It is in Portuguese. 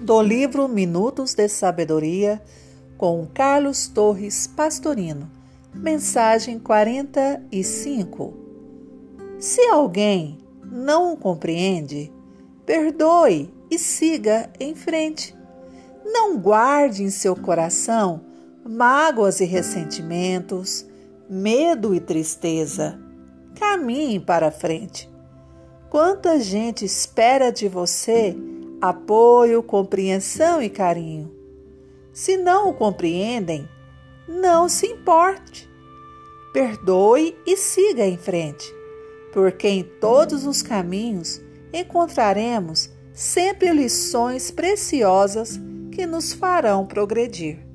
do livro Minutos de Sabedoria com Carlos Torres Pastorino. Mensagem 45. Se alguém não o compreende, perdoe e siga em frente. Não guarde em seu coração mágoas e ressentimentos, medo e tristeza. Caminhe para frente. Quanta gente espera de você apoio, compreensão e carinho. Se não o compreendem, não se importe. Perdoe e siga em frente, porque em todos os caminhos encontraremos sempre lições preciosas que nos farão progredir.